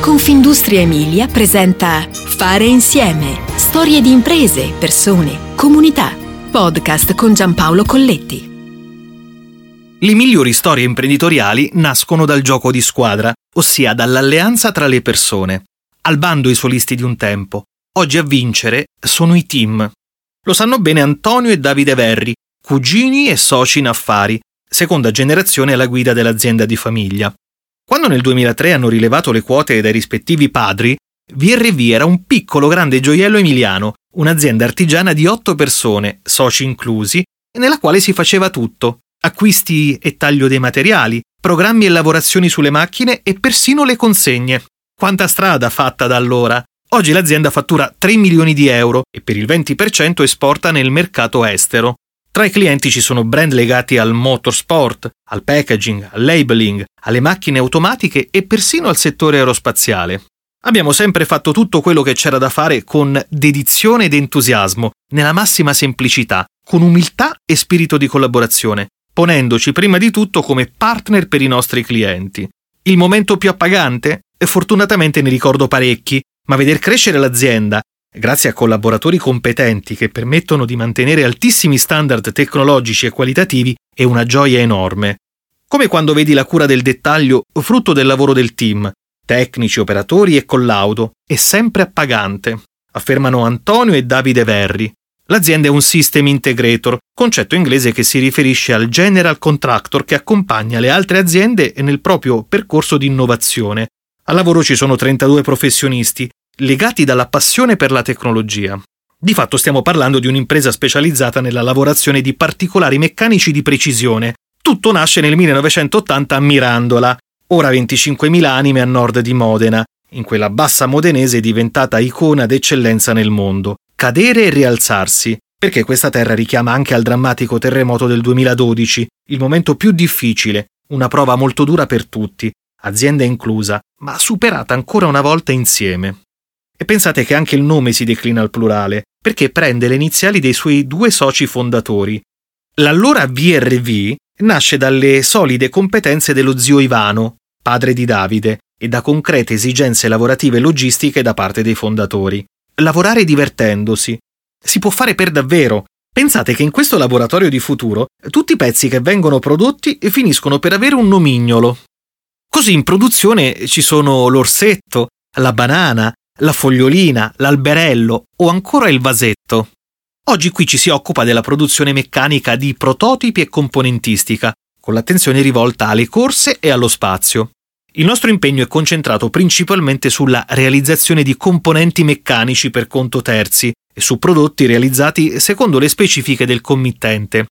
Confindustria Emilia presenta Fare insieme. Storie di imprese, persone, comunità. Podcast con Giampaolo Colletti. Le migliori storie imprenditoriali nascono dal gioco di squadra, ossia dall'alleanza tra le persone. Al bando i solisti di un tempo. Oggi a vincere sono i team. Lo sanno bene Antonio e Davide Verri, cugini e soci in affari, seconda generazione alla guida dell'azienda di famiglia. Quando nel 2003 hanno rilevato le quote dai rispettivi padri, VRV era un piccolo grande gioiello emiliano, un'azienda artigiana di otto persone, soci inclusi, nella quale si faceva tutto, acquisti e taglio dei materiali, programmi e lavorazioni sulle macchine e persino le consegne. Quanta strada fatta da allora! Oggi l'azienda fattura 3 milioni di euro e per il 20% esporta nel mercato estero. Tra i clienti ci sono brand legati al motorsport, al packaging, al labeling, alle macchine automatiche e persino al settore aerospaziale. Abbiamo sempre fatto tutto quello che c'era da fare con dedizione ed entusiasmo, nella massima semplicità, con umiltà e spirito di collaborazione, ponendoci prima di tutto come partner per i nostri clienti. Il momento più appagante? Fortunatamente ne ricordo parecchi, ma veder crescere l'azienda grazie a collaboratori competenti che permettono di mantenere altissimi standard tecnologici e qualitativi, è una gioia enorme. Come quando vedi la cura del dettaglio frutto del lavoro del team, tecnici, operatori e collaudo, è sempre appagante, affermano Antonio e Davide Verri. L'azienda è un system integrator, concetto inglese che si riferisce al general contractor che accompagna le altre aziende nel proprio percorso di innovazione. Al lavoro ci sono 32 professionisti, legati dalla passione per la tecnologia. Di fatto stiamo parlando di un'impresa specializzata nella lavorazione di particolari meccanici di precisione. Tutto nasce nel 1980 a Mirandola, ora 25.000 anime a nord di Modena, in quella bassa modenese diventata icona d'eccellenza nel mondo. Cadere e rialzarsi, perché questa terra richiama anche al drammatico terremoto del 2012, il momento più difficile, una prova molto dura per tutti, azienda inclusa, ma superata ancora una volta insieme. E pensate che anche il nome si declina al plurale, perché prende le iniziali dei suoi due soci fondatori. L'allora VRV nasce dalle solide competenze dello zio Ivano, padre di Davide, e da concrete esigenze lavorative e logistiche da parte dei fondatori. Lavorare divertendosi. Si può fare per davvero. Pensate che in questo laboratorio di futuro tutti i pezzi che vengono prodotti finiscono per avere un nomignolo. Così in produzione ci sono l'orsetto, la banana, la fogliolina, l'alberello o ancora il vasetto. Oggi qui ci si occupa della produzione meccanica di prototipi e componentistica, con l'attenzione rivolta alle corse e allo spazio. Il nostro impegno è concentrato principalmente sulla realizzazione di componenti meccanici per conto terzi e su prodotti realizzati secondo le specifiche del committente.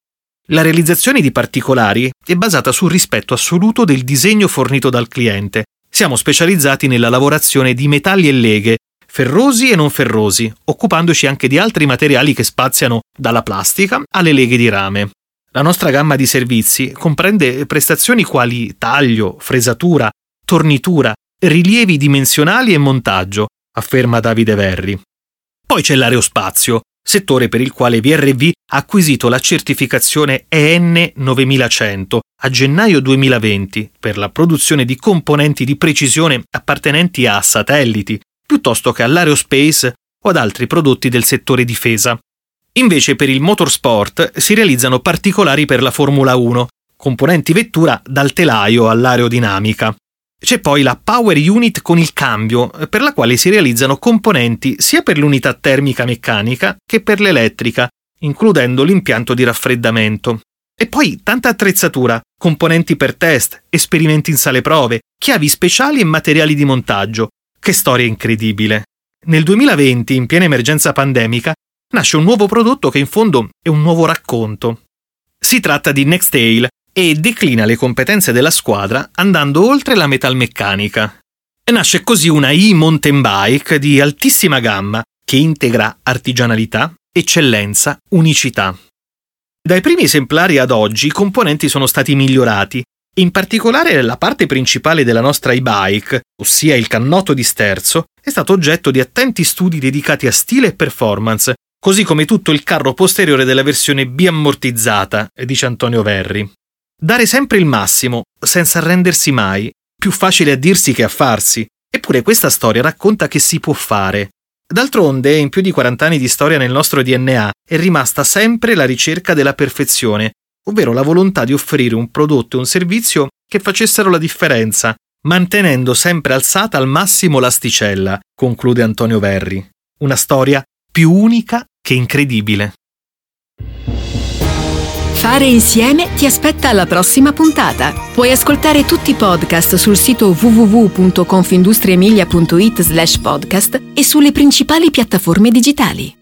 La realizzazione di particolari è basata sul rispetto assoluto del disegno fornito dal cliente siamo specializzati nella lavorazione di metalli e leghe, ferrosi e non ferrosi, occupandoci anche di altri materiali che spaziano dalla plastica alle leghe di rame. La nostra gamma di servizi comprende prestazioni quali taglio, fresatura, tornitura, rilievi dimensionali e montaggio, afferma Davide Verri. Poi c'è l'aerospazio, settore per il quale VRV ha acquisito la certificazione EN 9100 a gennaio 2020 per la produzione di componenti di precisione appartenenti a satelliti, piuttosto che all'aerospace o ad altri prodotti del settore difesa. Invece per il motorsport si realizzano particolari per la Formula 1, componenti vettura dal telaio all'aerodinamica. C'è poi la Power Unit con il cambio, per la quale si realizzano componenti sia per l'unità termica meccanica che per l'elettrica, includendo l'impianto di raffreddamento. E poi tanta attrezzatura, componenti per test, esperimenti in sale prove, chiavi speciali e materiali di montaggio. Che storia incredibile! Nel 2020, in piena emergenza pandemica, nasce un nuovo prodotto che in fondo è un nuovo racconto. Si tratta di Nextail, e declina le competenze della squadra andando oltre la metalmeccanica. Nasce così una e-mountain bike di altissima gamma che integra artigianalità, eccellenza, unicità. Dai primi esemplari ad oggi i componenti sono stati migliorati, in particolare la parte principale della nostra e-bike, ossia il cannotto di sterzo, è stato oggetto di attenti studi dedicati a stile e performance, così come tutto il carro posteriore della versione biammortizzata, dice Antonio Verri. Dare sempre il massimo, senza arrendersi mai, più facile a dirsi che a farsi, Eppure questa storia racconta che si può fare. D'altronde, in più di 40 anni di storia nel nostro DNA, è rimasta sempre la ricerca della perfezione, ovvero la volontà di offrire un prodotto e un servizio che facessero la differenza, mantenendo sempre alzata al massimo l'asticella, conclude Antonio Verri. Una storia più unica che incredibile. Fare insieme ti aspetta alla prossima puntata. Puoi ascoltare tutti i podcast sul sito www.confindustriemilia.it slash podcast e sulle principali piattaforme digitali.